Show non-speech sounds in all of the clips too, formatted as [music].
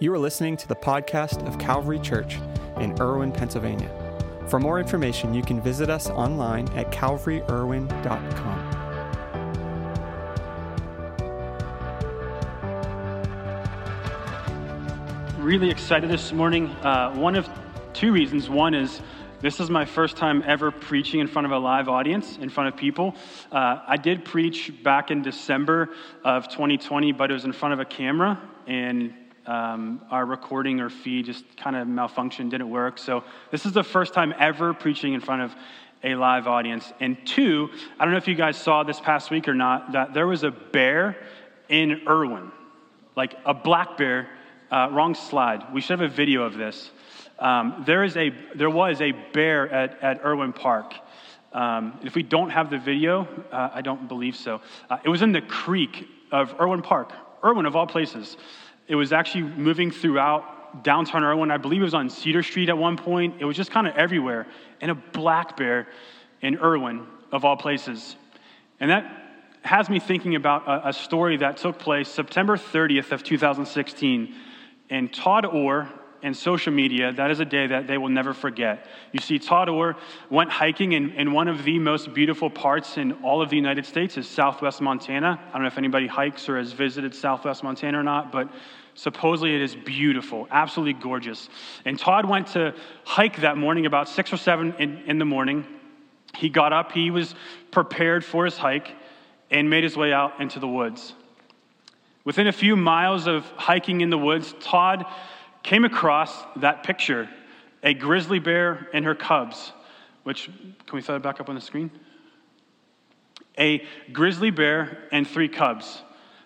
You are listening to the podcast of Calvary Church in Irwin, Pennsylvania. For more information, you can visit us online at calvaryirwin.com. Really excited this morning. Uh, one of two reasons. One is this is my first time ever preaching in front of a live audience, in front of people. Uh, I did preach back in December of 2020, but it was in front of a camera, and um, our recording or feed just kind of malfunctioned, didn't work. So this is the first time ever preaching in front of a live audience. And two, I don't know if you guys saw this past week or not, that there was a bear in Irwin, like a black bear. Uh, wrong slide. We should have a video of this. Um, there, is a, there was a bear at, at Irwin Park. Um, if we don't have the video, uh, I don't believe so. Uh, it was in the creek of Irwin Park, Irwin of all places. It was actually moving throughout downtown Irwin. I believe it was on Cedar Street at one point. It was just kind of everywhere. And a black bear in Irwin of all places. And that has me thinking about a, a story that took place September 30th of 2016. And Todd Orr, and social media, that is a day that they will never forget. You see, Todd Orr went hiking in, in one of the most beautiful parts in all of the United States is Southwest Montana. I don't know if anybody hikes or has visited Southwest Montana or not, but supposedly it is beautiful, absolutely gorgeous. And Todd went to hike that morning about six or seven in, in the morning. He got up, he was prepared for his hike, and made his way out into the woods. Within a few miles of hiking in the woods, Todd came across that picture a grizzly bear and her cubs, which, can we throw it back up on the screen? A grizzly bear and three cubs.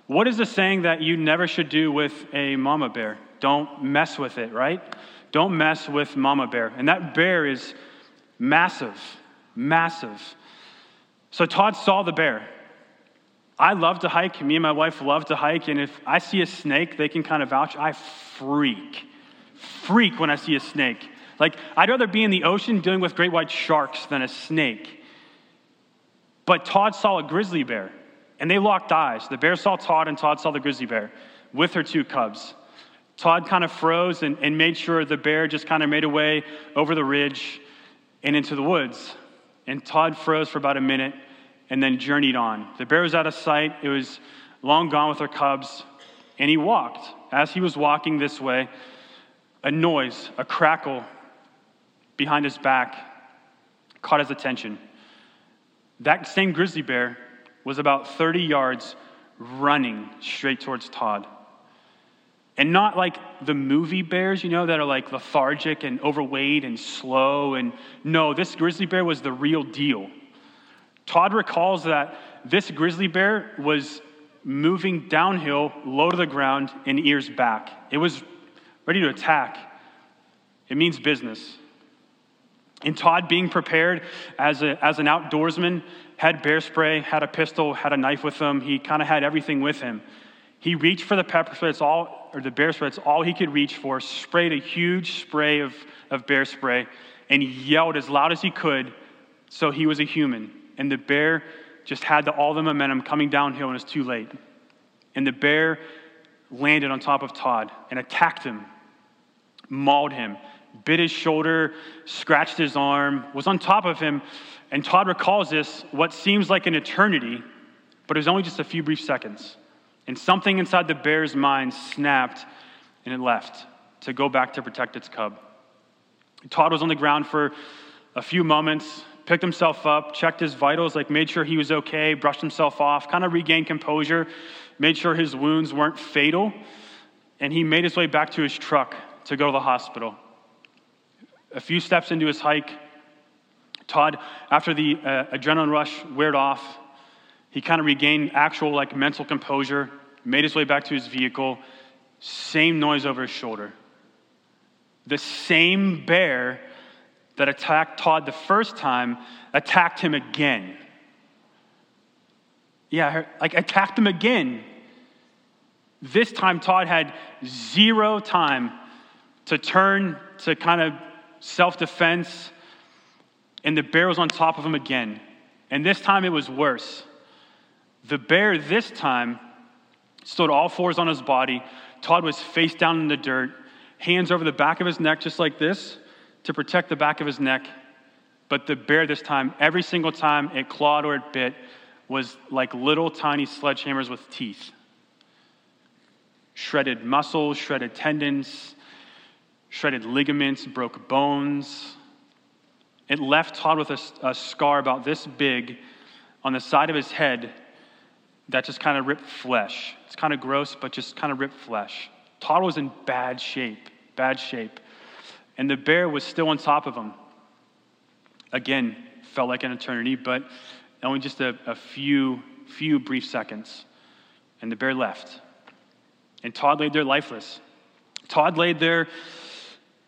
What is the saying that you never should do with a mama bear? Don't mess with it, right? Don't mess with mama bear. And that bear is massive, massive. So Todd saw the bear. I love to hike. Me and my wife love to hike. And if I see a snake, they can kind of vouch. I freak freak when I see a snake. Like, I'd rather be in the ocean dealing with great white sharks than a snake. But Todd saw a grizzly bear, and they locked eyes. The bear saw Todd, and Todd saw the grizzly bear with her two cubs. Todd kind of froze and, and made sure the bear just kind of made a way over the ridge and into the woods. And Todd froze for about a minute and then journeyed on. The bear was out of sight, it was long gone with her cubs, and he walked. As he was walking this way, a noise, a crackle behind his back caught his attention. That same grizzly bear was about 30 yards running straight towards Todd. And not like the movie bears, you know, that are like lethargic and overweight and slow. And no, this grizzly bear was the real deal. Todd recalls that this grizzly bear was moving downhill, low to the ground, and ears back. It was ready to attack. It means business. And Todd, being prepared as, a, as an outdoorsman, had bear spray, had a pistol, had a knife with him. He kind of had everything with him. He reached for the pepper spray, it's all, or the bear spray, it's all he could reach for, sprayed a huge spray of, of bear spray, and yelled as loud as he could so he was a human. And the bear just had the, all the momentum coming downhill, and it was too late. And the bear landed on top of Todd and attacked him mauled him, bit his shoulder, scratched his arm, was on top of him. And Todd recalls this, what seems like an eternity, but it was only just a few brief seconds. And something inside the bear's mind snapped and it left to go back to protect its cub. Todd was on the ground for a few moments, picked himself up, checked his vitals, like made sure he was okay, brushed himself off, kind of regained composure, made sure his wounds weren't fatal, and he made his way back to his truck to go to the hospital. A few steps into his hike, Todd, after the uh, adrenaline rush weared off, he kind of regained actual like mental composure, made his way back to his vehicle, same noise over his shoulder. The same bear that attacked Todd the first time attacked him again. Yeah, like attacked him again. This time, Todd had zero time to turn to kind of self defense, and the bear was on top of him again. And this time it was worse. The bear this time stood all fours on his body. Todd was face down in the dirt, hands over the back of his neck, just like this, to protect the back of his neck. But the bear this time, every single time it clawed or it bit, was like little tiny sledgehammers with teeth. Shredded muscles, shredded tendons, shredded ligaments, broke bones. It left Todd with a, a scar about this big on the side of his head that just kind of ripped flesh. It's kind of gross, but just kind of ripped flesh. Todd was in bad shape, bad shape. And the bear was still on top of him. Again, felt like an eternity, but only just a, a few, few brief seconds. And the bear left. And Todd laid there lifeless. Todd laid there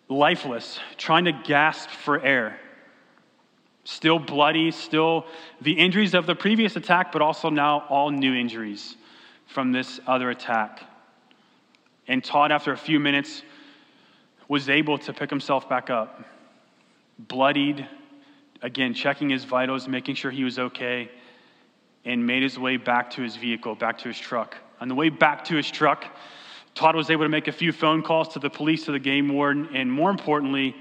lifeless, trying to gasp for air. Still bloody, still the injuries of the previous attack, but also now all new injuries from this other attack. And Todd, after a few minutes, was able to pick himself back up. Bloodied, again, checking his vitals, making sure he was okay, and made his way back to his vehicle, back to his truck. On the way back to his truck, Todd was able to make a few phone calls to the police, to the game warden, and more importantly,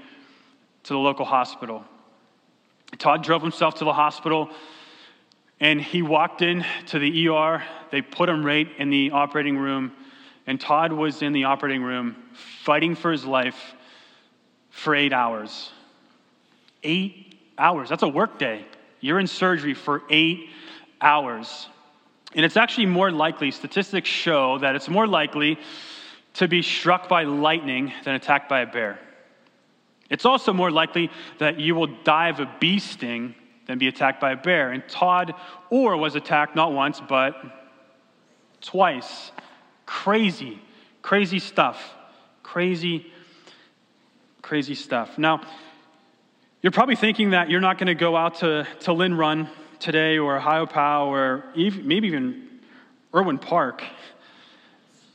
to the local hospital. Todd drove himself to the hospital and he walked in to the ER. They put him right in the operating room. And Todd was in the operating room fighting for his life for eight hours. Eight hours. That's a work day. You're in surgery for eight hours. And it's actually more likely, statistics show that it's more likely to be struck by lightning than attacked by a bear. It's also more likely that you will die of a bee sting than be attacked by a bear. And Todd Orr was attacked not once, but twice. Crazy, crazy stuff. Crazy, crazy stuff. Now, you're probably thinking that you're not going to go out to, to Lynn Run today or Ohiopyle or even, maybe even Irwin Park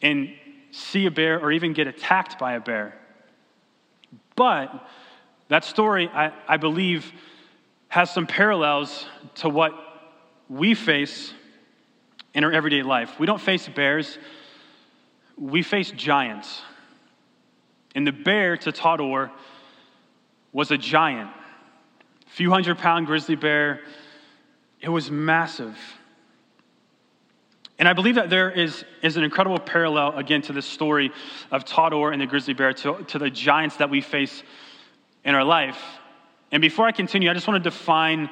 and see a bear or even get attacked by a bear. But that story, I, I believe, has some parallels to what we face in our everyday life. We don't face bears, we face giants. And the bear to Todd Orr was a giant. A few hundred pound grizzly bear. It was massive. And I believe that there is, is an incredible parallel, again, to this story of Todd Orr and the grizzly bear, to, to the giants that we face in our life. And before I continue, I just want to define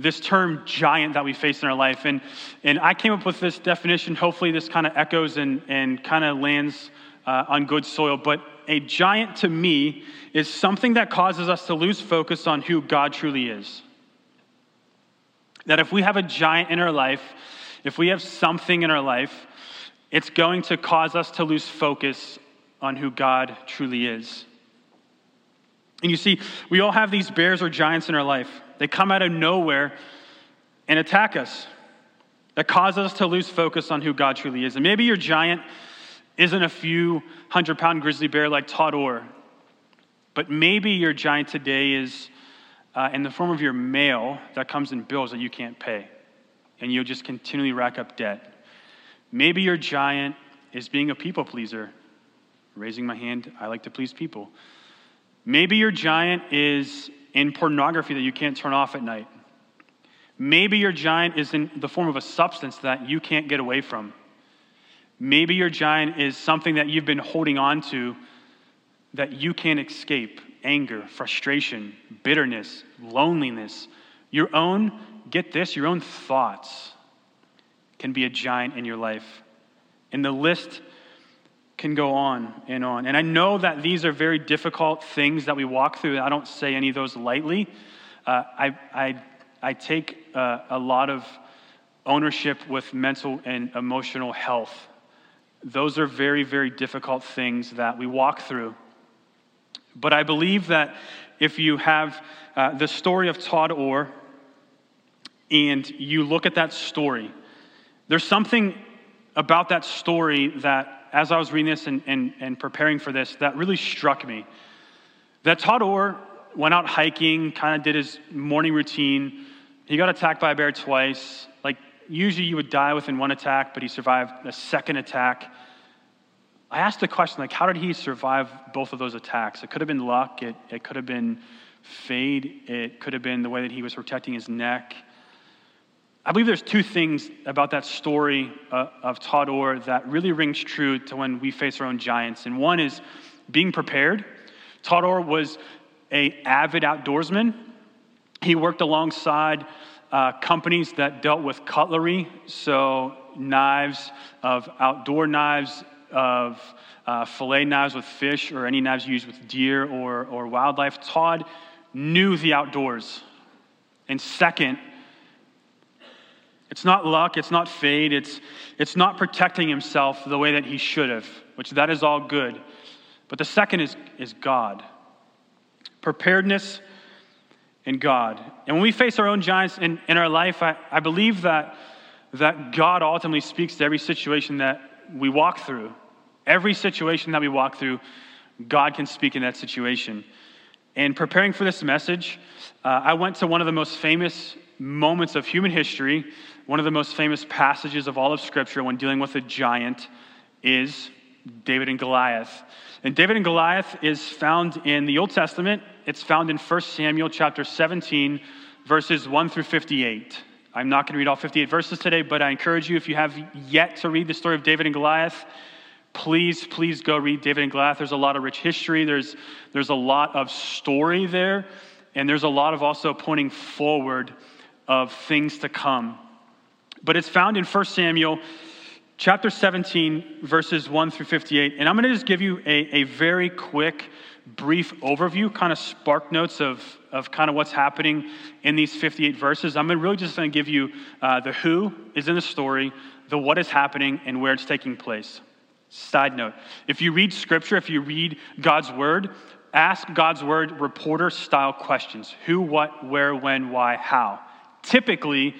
this term giant that we face in our life. And, and I came up with this definition. Hopefully, this kind of echoes and, and kind of lands uh, on good soil. But a giant to me is something that causes us to lose focus on who God truly is. That if we have a giant in our life, if we have something in our life, it's going to cause us to lose focus on who God truly is. And you see, we all have these bears or giants in our life. They come out of nowhere and attack us. That cause us to lose focus on who God truly is. And maybe your giant isn't a few hundred pound grizzly bear like Todd Orr, but maybe your giant today is uh, in the form of your mail that comes in bills that you can't pay and you'll just continually rack up debt. Maybe your giant is being a people pleaser. Raising my hand, I like to please people. Maybe your giant is in pornography that you can't turn off at night. Maybe your giant is in the form of a substance that you can't get away from. Maybe your giant is something that you've been holding on to that you can't escape anger, frustration, bitterness, loneliness, your own get this, your own thoughts can be a giant in your life. And the list can go on and on. And I know that these are very difficult things that we walk through. I don't say any of those lightly. Uh, I, I, I take uh, a lot of ownership with mental and emotional health. Those are very, very difficult things that we walk through. But I believe that if you have uh, the story of Todd Orr, and you look at that story, there's something about that story that, as I was reading this and, and, and preparing for this, that really struck me. That Todd Orr went out hiking, kind of did his morning routine. He got attacked by a bear twice. Like, usually you would die within one attack, but he survived a second attack. I asked the question, like, how did he survive both of those attacks? It could have been luck, it, it could have been fade, it could have been the way that he was protecting his neck. I believe there's two things about that story uh, of Todd Orr that really rings true to when we face our own giants. And one is being prepared. Todd Orr was a avid outdoorsman. He worked alongside uh, companies that dealt with cutlery, so knives of outdoor knives, of uh, fillet knives with fish, or any knives used with deer or, or wildlife. Todd knew the outdoors. And second, it's not luck, it's not fate, it's, it's not protecting himself the way that he should have, which that is all good. But the second is, is God. Preparedness and God. And when we face our own giants in, in our life, I, I believe that, that God ultimately speaks to every situation that we walk through. Every situation that we walk through, God can speak in that situation. And preparing for this message, uh, I went to one of the most famous moments of human history, one of the most famous passages of all of Scripture when dealing with a giant is David and Goliath. And David and Goliath is found in the Old Testament. It's found in 1 Samuel chapter 17, verses 1 through 58. I'm not going to read all 58 verses today, but I encourage you, if you have yet to read the story of David and Goliath, please, please go read David and Goliath. There's a lot of rich history, there's, there's a lot of story there, and there's a lot of also pointing forward of things to come. But it's found in 1 Samuel chapter 17, verses 1 through 58. And I'm going to just give you a, a very quick, brief overview, kind of spark notes of, of kind of what's happening in these 58 verses. I'm really just going to give you uh, the who is in the story, the what is happening, and where it's taking place. Side note if you read scripture, if you read God's word, ask God's word reporter style questions who, what, where, when, why, how. Typically,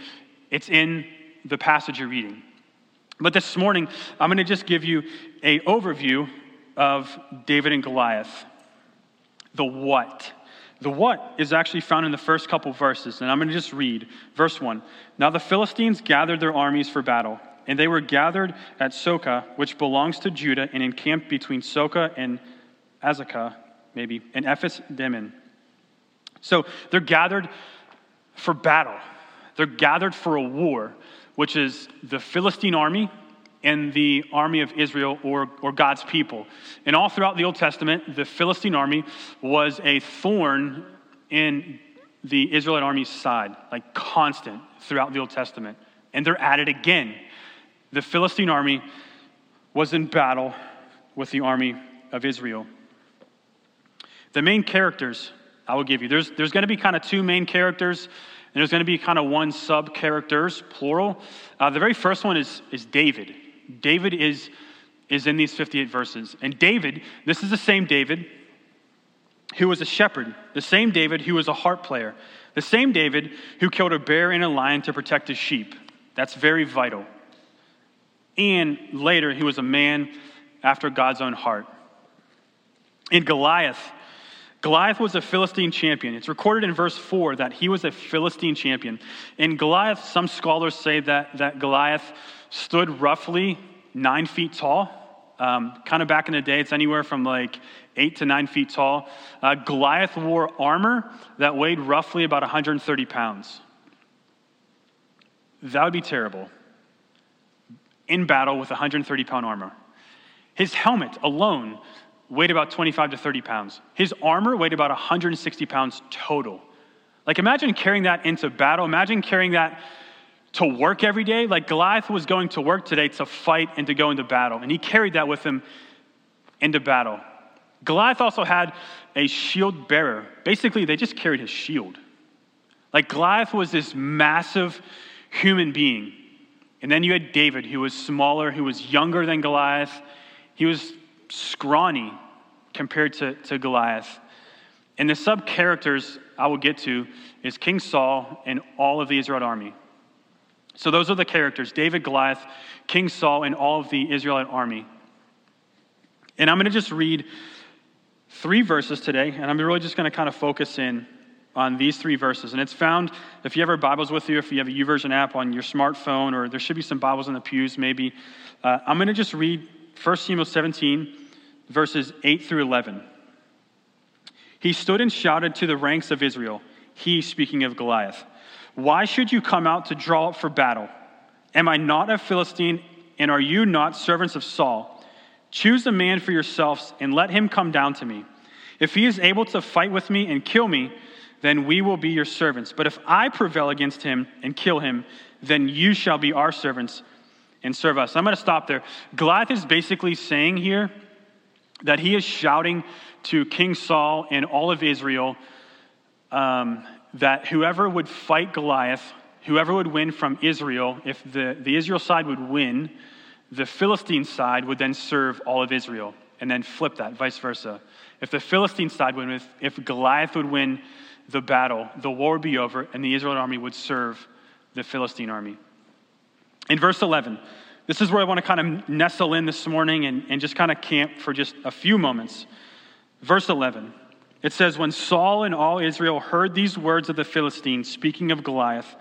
it's in the passage you're reading. But this morning, I'm going to just give you a overview of David and Goliath. The what. The what is actually found in the first couple verses, and I'm going to just read. Verse 1. Now the Philistines gathered their armies for battle, and they were gathered at Socoh, which belongs to Judah, and encamped between Socoh and Azekah, maybe, and Ephes Dammim. So they're gathered for battle. They're gathered for a war, which is the Philistine army and the army of Israel or, or God's people. And all throughout the Old Testament, the Philistine army was a thorn in the Israelite army's side, like constant throughout the Old Testament. And they're at it again. The Philistine army was in battle with the army of Israel. The main characters I will give you there's, there's going to be kind of two main characters and there's going to be kind of one sub characters, plural. Uh, the very first one is, is David. David is, is in these 58 verses. And David, this is the same David who was a shepherd, the same David who was a harp player, the same David who killed a bear and a lion to protect his sheep. That's very vital. And later, he was a man after God's own heart. In Goliath, Goliath was a Philistine champion. It's recorded in verse 4 that he was a Philistine champion. In Goliath, some scholars say that, that Goliath stood roughly nine feet tall. Um, kind of back in the day, it's anywhere from like eight to nine feet tall. Uh, Goliath wore armor that weighed roughly about 130 pounds. That would be terrible. In battle with 130 pound armor. His helmet alone weighed about 25 to 30 pounds. His armor weighed about 160 pounds total. Like, imagine carrying that into battle. Imagine carrying that to work every day. Like, Goliath was going to work today to fight and to go into battle, and he carried that with him into battle. Goliath also had a shield bearer. Basically, they just carried his shield. Like, Goliath was this massive human being. And then you had David, who was smaller, who was younger than Goliath. He was scrawny compared to, to Goliath. And the sub characters I will get to is King Saul and all of the Israelite army. So those are the characters David, Goliath, King Saul, and all of the Israelite army. And I'm going to just read three verses today, and I'm really just going to kind of focus in on these three verses. And it's found, if you have our Bibles with you, if you have a YouVersion app on your smartphone, or there should be some Bibles in the pews maybe. Uh, I'm going to just read 1 Samuel 17, verses 8 through 11. He stood and shouted to the ranks of Israel, he speaking of Goliath, Why should you come out to draw up for battle? Am I not a Philistine, and are you not servants of Saul? Choose a man for yourselves, and let him come down to me. If he is able to fight with me and kill me, then we will be your servants. But if I prevail against him and kill him, then you shall be our servants and serve us. I'm going to stop there. Goliath is basically saying here that he is shouting to King Saul and all of Israel um, that whoever would fight Goliath, whoever would win from Israel, if the, the Israel side would win, the Philistine side would then serve all of Israel, and then flip that, vice versa. If the Philistine side would win, if, Goliath would win the battle, the war would be over, and the Israel army would serve the Philistine army. In verse 11, this is where I want to kind of nestle in this morning and, and just kind of camp for just a few moments. Verse 11, it says, When Saul and all Israel heard these words of the Philistines, speaking of Goliath,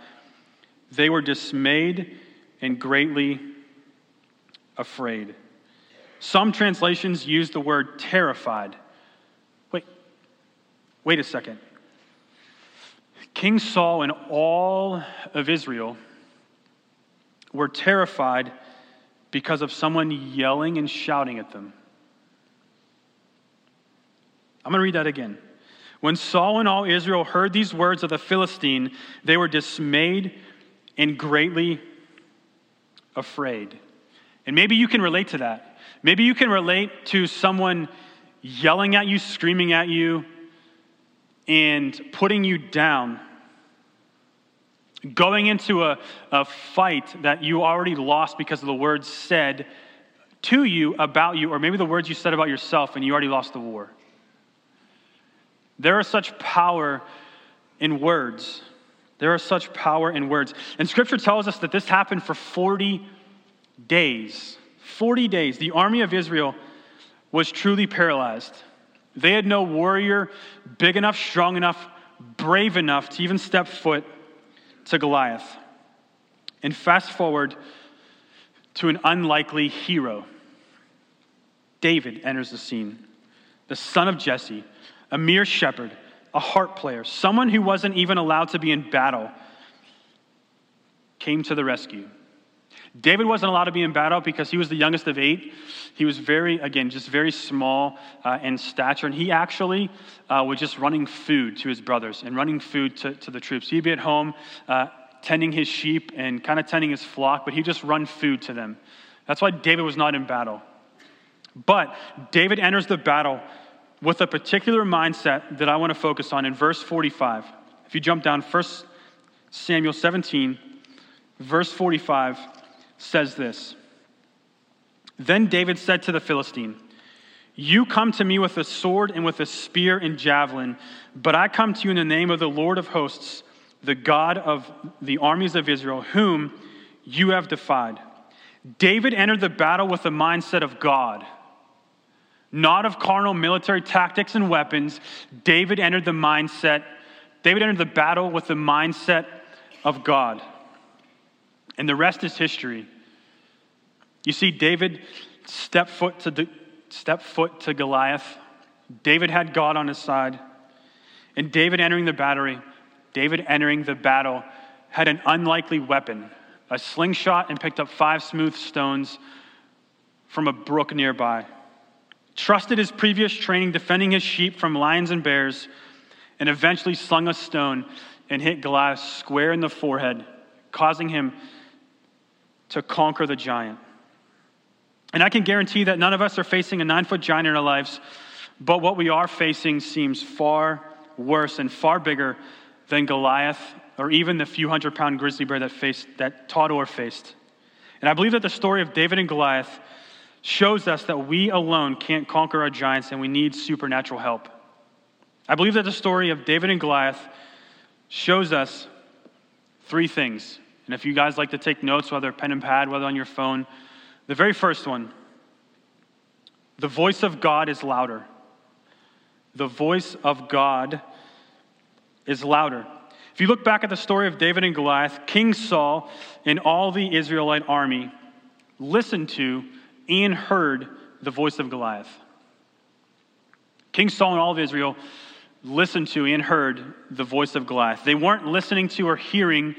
they were dismayed and greatly afraid. Some translations use the word terrified. Wait, wait a second. King Saul and all of Israel were terrified because of someone yelling and shouting at them. I'm going to read that again. When Saul and all Israel heard these words of the Philistine, they were dismayed and greatly afraid. And maybe you can relate to that. Maybe you can relate to someone yelling at you, screaming at you, and putting you down. Going into a, a fight that you already lost because of the words said to you about you, or maybe the words you said about yourself, and you already lost the war. There is such power in words. There is such power in words. And scripture tells us that this happened for 40 days. 40 days. The army of Israel was truly paralyzed. They had no warrior big enough, strong enough, brave enough to even step foot to Goliath. And fast forward to an unlikely hero. David enters the scene, the son of Jesse, a mere shepherd, a harp player, someone who wasn't even allowed to be in battle, came to the rescue. David wasn't allowed to be in battle because he was the youngest of eight. He was very, again, just very small uh, in stature. And he actually uh, was just running food to his brothers and running food to, to the troops. He'd be at home uh, tending his sheep and kind of tending his flock, but he'd just run food to them. That's why David was not in battle. But David enters the battle with a particular mindset that I want to focus on in verse 45. If you jump down, 1 Samuel 17, verse 45 says this Then David said to the Philistine, You come to me with a sword and with a spear and javelin, but I come to you in the name of the Lord of hosts, the God of the armies of Israel, whom you have defied. David entered the battle with the mindset of God not of carnal military tactics and weapons. David entered the mindset, David entered the battle with the mindset of God. And the rest is history. You see, David stepped foot to, step foot to Goliath. David had God on his side. And David entering the battery, David entering the battle, had an unlikely weapon a slingshot and picked up five smooth stones from a brook nearby trusted his previous training defending his sheep from lions and bears, and eventually slung a stone and hit Goliath square in the forehead, causing him to conquer the giant. And I can guarantee that none of us are facing a nine foot giant in our lives, but what we are facing seems far worse and far bigger than Goliath or even the few hundred pound grizzly bear that, faced, that Todd Orr faced. And I believe that the story of David and Goliath shows us that we alone can't conquer our giants and we need supernatural help. I believe that the story of David and Goliath shows us three things. And if you guys like to take notes, whether pen and pad, whether on your phone, the very first one the voice of God is louder. The voice of God is louder. If you look back at the story of David and Goliath, King Saul and all the Israelite army listened to and heard the voice of Goliath. King Saul and all of Israel listened to and heard the voice of Goliath. They weren't listening to or hearing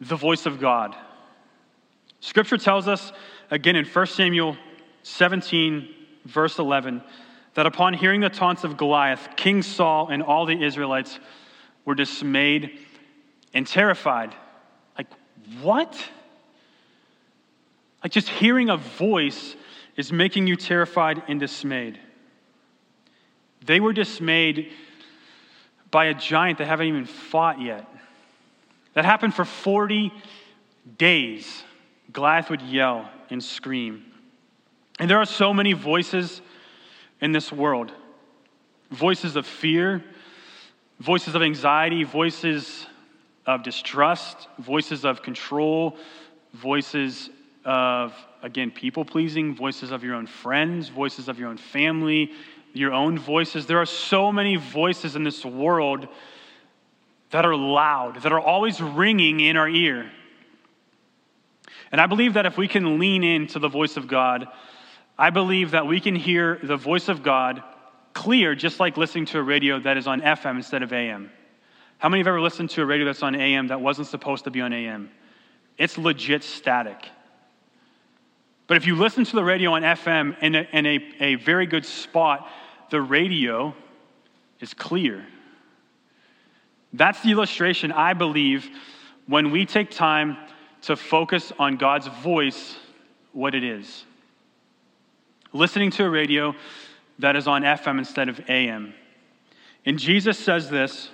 the voice of God. Scripture tells us, again in 1 Samuel 17, verse 11, that upon hearing the taunts of Goliath, King Saul and all the Israelites were dismayed and terrified. Like, what? Like, just hearing a voice is making you terrified and dismayed. They were dismayed by a giant they haven't even fought yet. That happened for 40 days. Goliath would yell and scream. And there are so many voices in this world voices of fear, voices of anxiety, voices of distrust, voices of control, voices of, again, people pleasing, voices of your own friends, voices of your own family, your own voices. There are so many voices in this world that are loud, that are always ringing in our ear. And I believe that if we can lean into the voice of God, I believe that we can hear the voice of God clear, just like listening to a radio that is on FM instead of AM. How many have ever listened to a radio that's on AM that wasn't supposed to be on AM? It's legit static. But if you listen to the radio on FM in a, in a, a very good spot, the radio is clear. That's the illustration, I believe, when we take time to focus on God's voice, what it is. Listening to a radio that is on FM instead of AM. And Jesus says this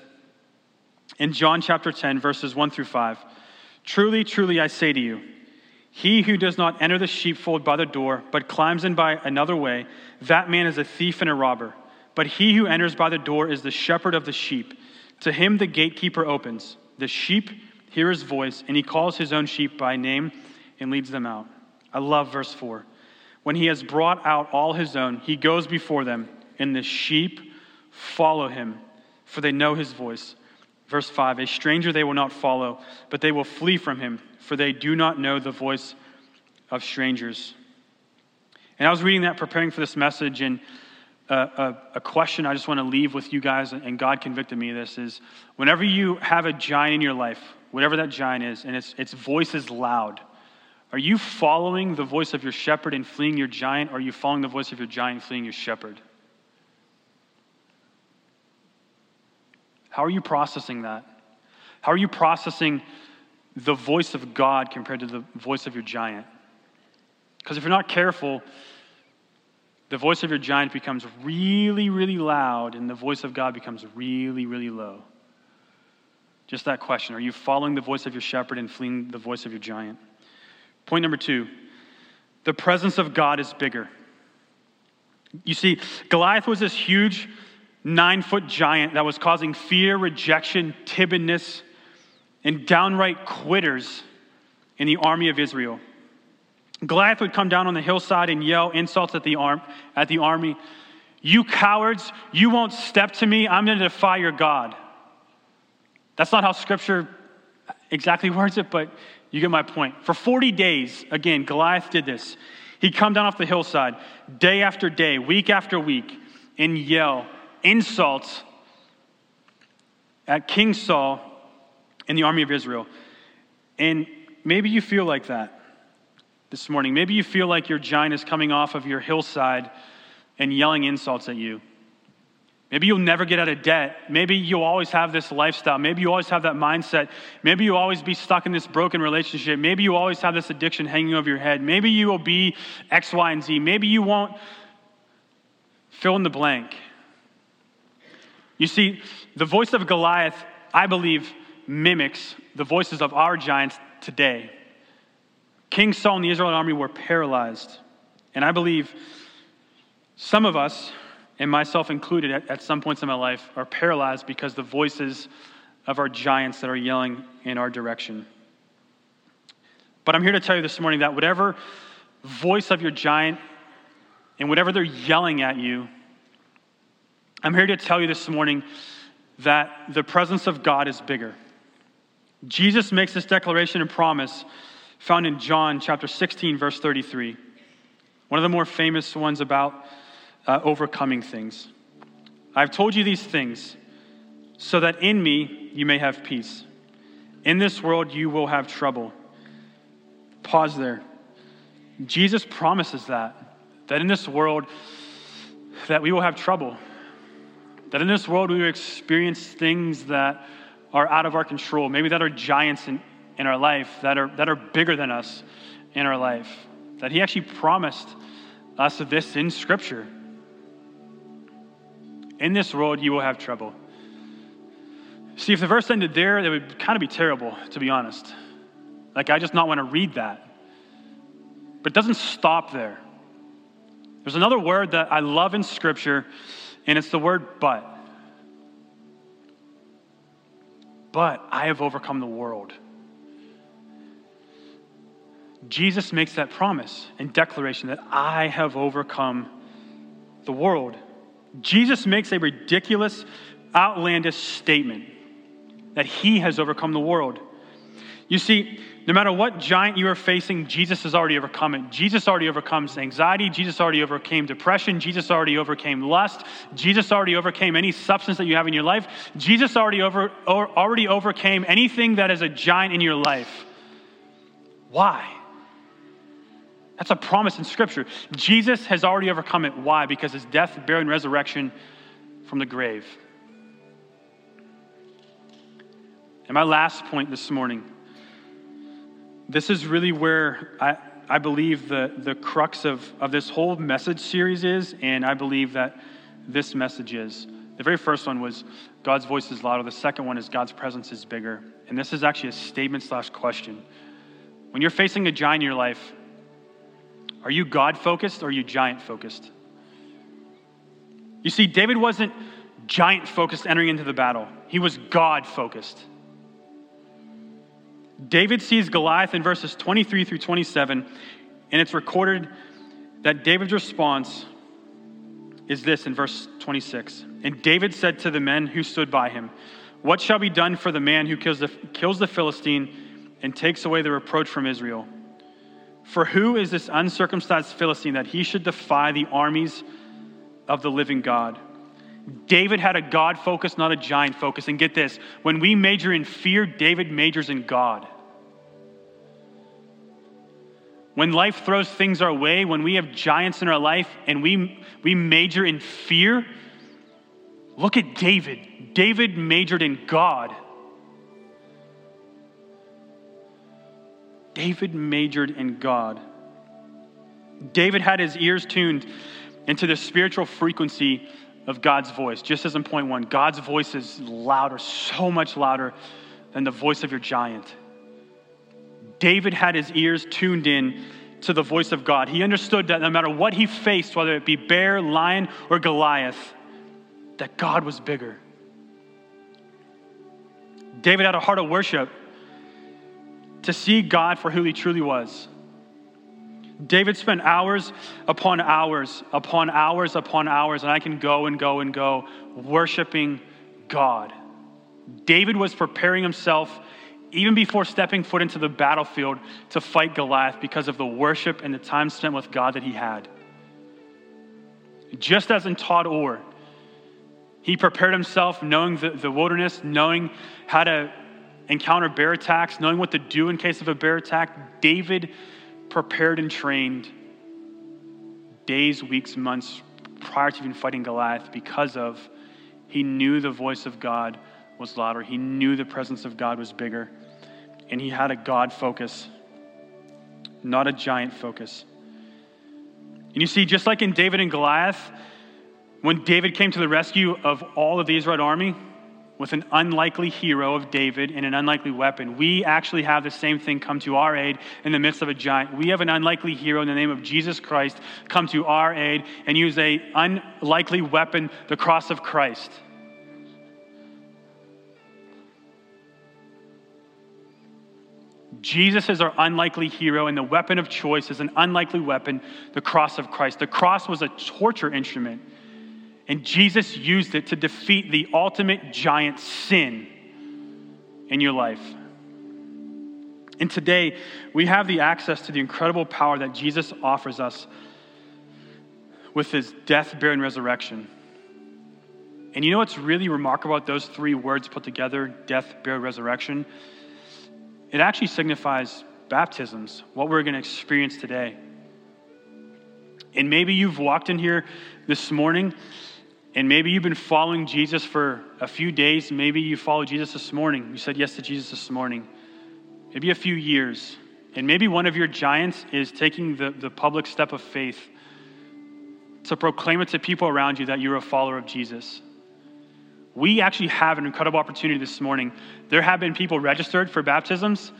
in John chapter 10, verses 1 through 5. Truly, truly, I say to you, he who does not enter the sheepfold by the door, but climbs in by another way, that man is a thief and a robber. But he who enters by the door is the shepherd of the sheep. To him the gatekeeper opens. The sheep hear his voice, and he calls his own sheep by name and leads them out. I love verse 4. When he has brought out all his own, he goes before them, and the sheep follow him, for they know his voice. Verse 5 A stranger they will not follow, but they will flee from him for they do not know the voice of strangers. And I was reading that, preparing for this message, and a, a, question I just want to leave with you guys, and God convicted me of this is whenever you have a giant in your life, whatever that giant is, and its, its voice is loud, are you following the voice of your shepherd and fleeing your giant, or are you following the voice of your giant fleeing your shepherd? How are you processing that? How are you processing the voice of God compared to the voice of your giant. Because if you're not careful, the voice of your giant becomes really, really loud, and the voice of God becomes really, really low. Just that question Are you following the voice of your shepherd and fleeing the voice of your giant? Point number two the presence of God is bigger. You see, Goliath was this huge nine foot giant that was causing fear, rejection, timidness, and downright quitters in the army of Israel. Goliath would come down on the hillside and yell insults at the, arm, at the army. You cowards, you won't step to me. I'm going to defy your God. That's not how scripture exactly words it, but you get my point. For 40 days, again, Goliath did this. He'd come down off the hillside day after day, week after week, and yell insults at King Saul and the army of Israel. And maybe you feel like that this morning. Maybe you feel like your giant is coming off of your hillside and yelling insults at you. Maybe you'll never get out of debt. Maybe you'll always have this lifestyle. Maybe you always have that mindset. Maybe you'll always be stuck in this broken relationship. Maybe you always have this addiction hanging over your head. Maybe you will be X, Y, and Z. Maybe you won't fill in the blank. You see, the voice of Goliath, I believe, mimics the voices of our giants today. King Saul and the Israelite army were paralyzed. And I believe some of us, and myself included at, at some points in my life, are paralyzed because the voices of our giants that are yelling in our direction. But I'm here to tell you this morning that whatever voice of your giant and whatever they're yelling at you, I'm here to tell you this morning that the presence of God is bigger. Jesus makes this declaration and promise found in John chapter 16, verse 33. One of the more famous ones about uh, overcoming things. I've told you these things so that in me you may have peace. In this world you will have trouble. Pause there. Jesus promises that, that in this world that we will have trouble. That in this world we will experience things that are out of our control, maybe that are giants in, in our life, that are, that are bigger than us in our life. That He actually promised us this in Scripture. In this world you will have trouble. See, if the verse ended there, it would kind of be terrible, to be honest. Like, I just not want to read that. But it doesn't stop there. There's another word that I love in Scripture, and it's the word but. But I have overcome the world. Jesus makes that promise and declaration that I have overcome the world. Jesus makes a ridiculous, outlandish statement that he has overcome the world. You see, no matter what giant you are facing, Jesus has already overcome it. Jesus already overcomes anxiety. Jesus already overcame depression. Jesus already overcame lust. Jesus already overcame any substance that you have in your life. Jesus already, over, already overcame anything that is a giant in your life. Why? That's a promise in Scripture. Jesus has already overcome it. Why? Because his death, burial, and resurrection from the grave. And my last point this morning this is really where I, I believe the, the crux of, of this whole message series is, and I believe that this message is. The very first one was God's voice is louder. The second one is God's presence is bigger. And this is actually a statement slash question. When you're facing a giant in your life, are you God focused or are you giant focused? You see, David wasn't giant focused entering into the battle, he was God focused. David sees Goliath in verses 23 through 27, and it's recorded that David's response is this in verse 26. And David said to the men who stood by him, What shall be done for the man who kills the, kills the Philistine and takes away the reproach from Israel? For who is this uncircumcised Philistine that he should defy the armies of the living God? David had a God focus, not a giant focus. And get this when we major in fear, David majors in God. When life throws things our way, when we have giants in our life and we, we major in fear, look at David. David majored in God. David majored in God. David had his ears tuned into the spiritual frequency of God's voice. Just as in point one, God's voice is louder, so much louder than the voice of your giant. David had his ears tuned in to the voice of God. He understood that no matter what he faced, whether it be bear, lion, or Goliath, that God was bigger. David had a heart of worship to see God for who he truly was. David spent hours upon hours upon hours upon hours, and I can go and go and go worshiping God. David was preparing himself even before stepping foot into the battlefield to fight Goliath because of the worship and the time spent with God that he had. Just as in Todd Orr, he prepared himself knowing the, the wilderness, knowing how to encounter bear attacks, knowing what to do in case of a bear attack. David prepared and trained days, weeks, months prior to even fighting Goliath because of he knew the voice of God was louder. He knew the presence of God was bigger. And he had a God focus, not a giant focus. And you see, just like in David and Goliath, when David came to the rescue of all of the Israelite army, with an unlikely hero of David and an unlikely weapon. We actually have the same thing come to our aid in the midst of a giant. We have an unlikely hero in the name of Jesus Christ come to our aid and use a unlikely weapon, the cross of Christ. Jesus is our unlikely hero, and the weapon of choice is an unlikely weapon, the cross of Christ. The cross was a torture instrument. And Jesus used it to defeat the ultimate giant sin in your life. And today, we have the access to the incredible power that Jesus offers us with his death, burial, and resurrection. And you know what's really remarkable about those three words put together death, burial, resurrection? It actually signifies baptisms, what we're going to experience today. And maybe you've walked in here this morning, and maybe you've been following Jesus for a few days. Maybe you followed Jesus this morning. You said yes to Jesus this morning. Maybe a few years. And maybe one of your giants is taking the, the public step of faith to proclaim it to people around you that you're a follower of Jesus. We actually have an incredible opportunity this morning. There have been people registered for baptisms,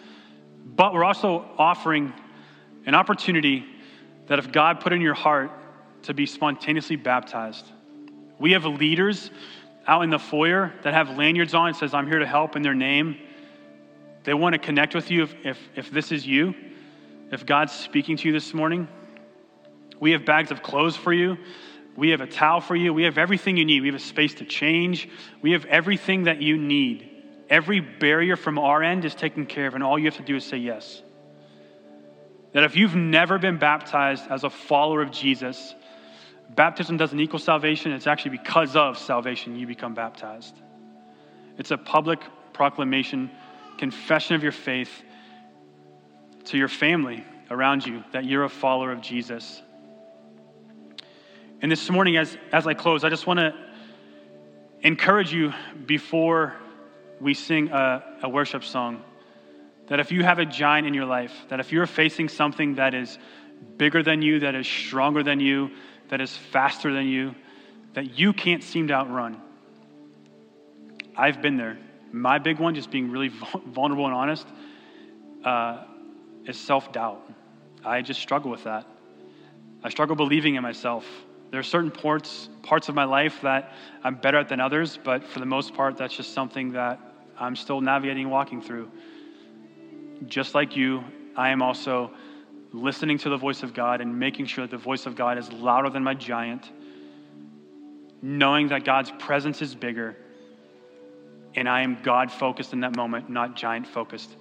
but we're also offering an opportunity that if God put in your heart to be spontaneously baptized. We have leaders out in the foyer that have lanyards on and says, I'm here to help in their name. They want to connect with you if, if, if this is you, if God's speaking to you this morning. We have bags of clothes for you. We have a towel for you. We have everything you need. We have a space to change. We have everything that you need. Every barrier from our end is taken care of, and all you have to do is say yes. That if you've never been baptized as a follower of Jesus, baptism doesn't equal salvation. It's actually because of salvation you become baptized. It's a public proclamation, confession of your faith to your family around you that you're a follower of Jesus. And this morning, as, as I close, I just want to encourage you before we sing a, a worship song that if you have a giant in your life, that if you're facing something that is bigger than you, that is stronger than you, that is faster than you, that you can't seem to outrun. I've been there. My big one, just being really [laughs] vulnerable and honest, uh, is self doubt. I just struggle with that. I struggle believing in myself. There are certain parts, parts of my life that I'm better at than others, but for the most part, that's just something that I'm still navigating, walking through just like you, I am also listening to the voice of God and making sure that the voice of God is louder than my giant, knowing that God's presence is bigger, and I am God focused in that moment, not giant focused.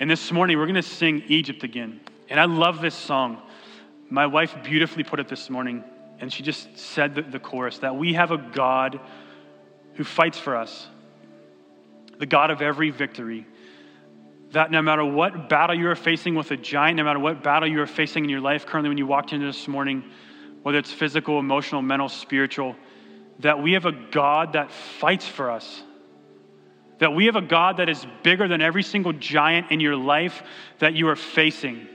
And this morning, we're going to sing Egypt again. And I love this song. My wife beautifully put it this morning, and she just said the, the chorus that we have a God who fights for us, the God of every victory that no matter what battle you are facing with a giant, no matter what battle you are facing in your life currently when you walked in this morning, whether it's physical, emotional, mental, spiritual, that we have a God that fights for us. That we have a God that is bigger than every single giant in your life that you are facing.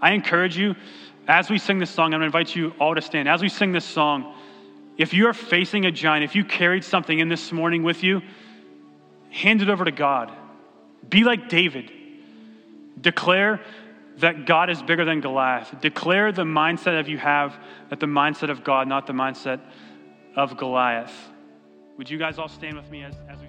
I encourage you, as we sing this song, I'm to invite you all to stand. As we sing this song, if you are facing a giant, if you carried something in this morning with you, Hand it over to God. Be like David. Declare that God is bigger than Goliath. Declare the mindset of you have that the mindset of God, not the mindset of Goliath. Would you guys all stand with me as, as we